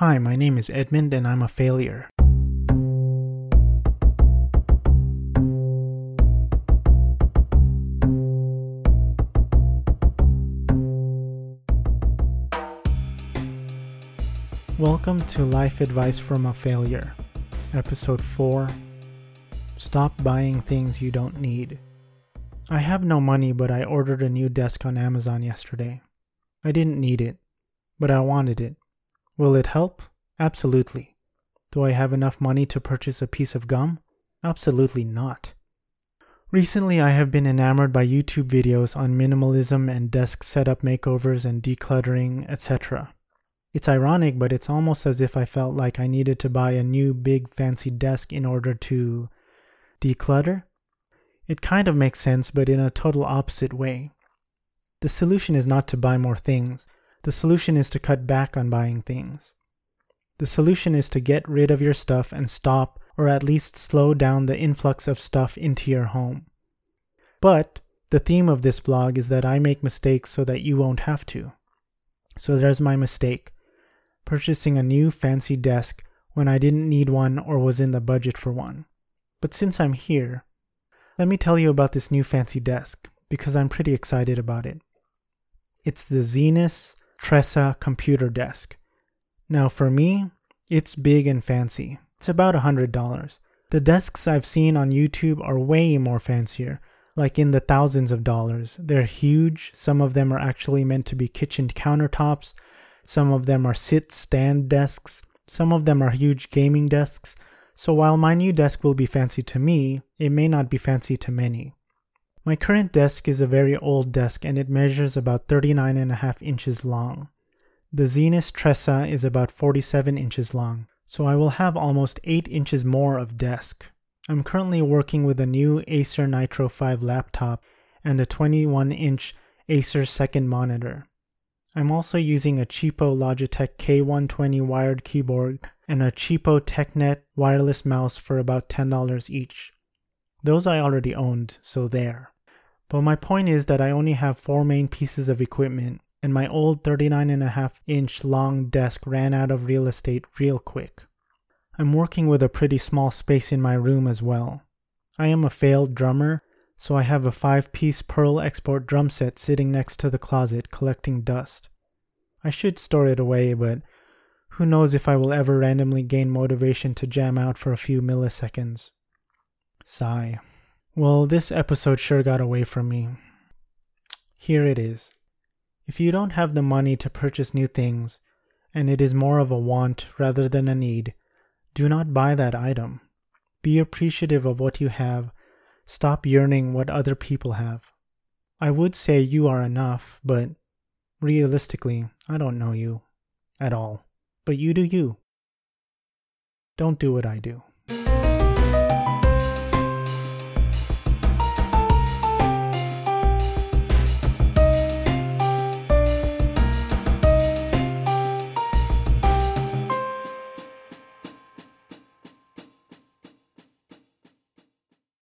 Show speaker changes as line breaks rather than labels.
Hi, my name is Edmund and I'm a failure. Welcome to Life Advice from a Failure, Episode 4 Stop Buying Things You Don't Need. I have no money, but I ordered a new desk on Amazon yesterday. I didn't need it, but I wanted it. Will it help? Absolutely. Do I have enough money to purchase a piece of gum? Absolutely not. Recently, I have been enamored by YouTube videos on minimalism and desk setup makeovers and decluttering, etc. It's ironic, but it's almost as if I felt like I needed to buy a new big fancy desk in order to declutter. It kind of makes sense, but in a total opposite way. The solution is not to buy more things, the solution is to cut back on buying things. The solution is to get rid of your stuff and stop, or at least slow down the influx of stuff into your home. But the theme of this blog is that I make mistakes so that you won't have to. So there's my mistake purchasing a new fancy desk when I didn't need one or was in the budget for one. But since I'm here, let me tell you about this new fancy desk because I'm pretty excited about it. It's the Zinus Tresa computer desk. Now, for me, it's big and fancy. It's about $100. The desks I've seen on YouTube are way more fancier, like in the thousands of dollars. They're huge, some of them are actually meant to be kitchen countertops, some of them are sit stand desks, some of them are huge gaming desks, so while my new desk will be fancy to me, it may not be fancy to many. My current desk is a very old desk and it measures about 39 and a half inches long. The Zinus Tresa is about 47 inches long, so I will have almost 8 inches more of desk. I'm currently working with a new Acer Nitro 5 laptop and a 21 inch Acer second monitor. I'm also using a cheapo Logitech K120 wired keyboard and a cheapo TeckNet wireless mouse for about $10 each. Those I already owned, so there. But my point is that I only have four main pieces of equipment, and my old 39.5 inch long desk ran out of real estate real quick. I'm working with a pretty small space in my room as well. I am a failed drummer, so I have a five piece Pearl Export drum set sitting next to the closet collecting dust. I should store it away, but who knows if I will ever randomly gain motivation to jam out for a few milliseconds. Sigh. Well, this episode sure got away from me. Here it is. If you don't have the money to purchase new things, and it is more of a want rather than a need, do not buy that item. Be appreciative of what you have. Stop yearning what other people have. I would say you are enough, but realistically, I don't know you at all but you do you. Don't do what I do.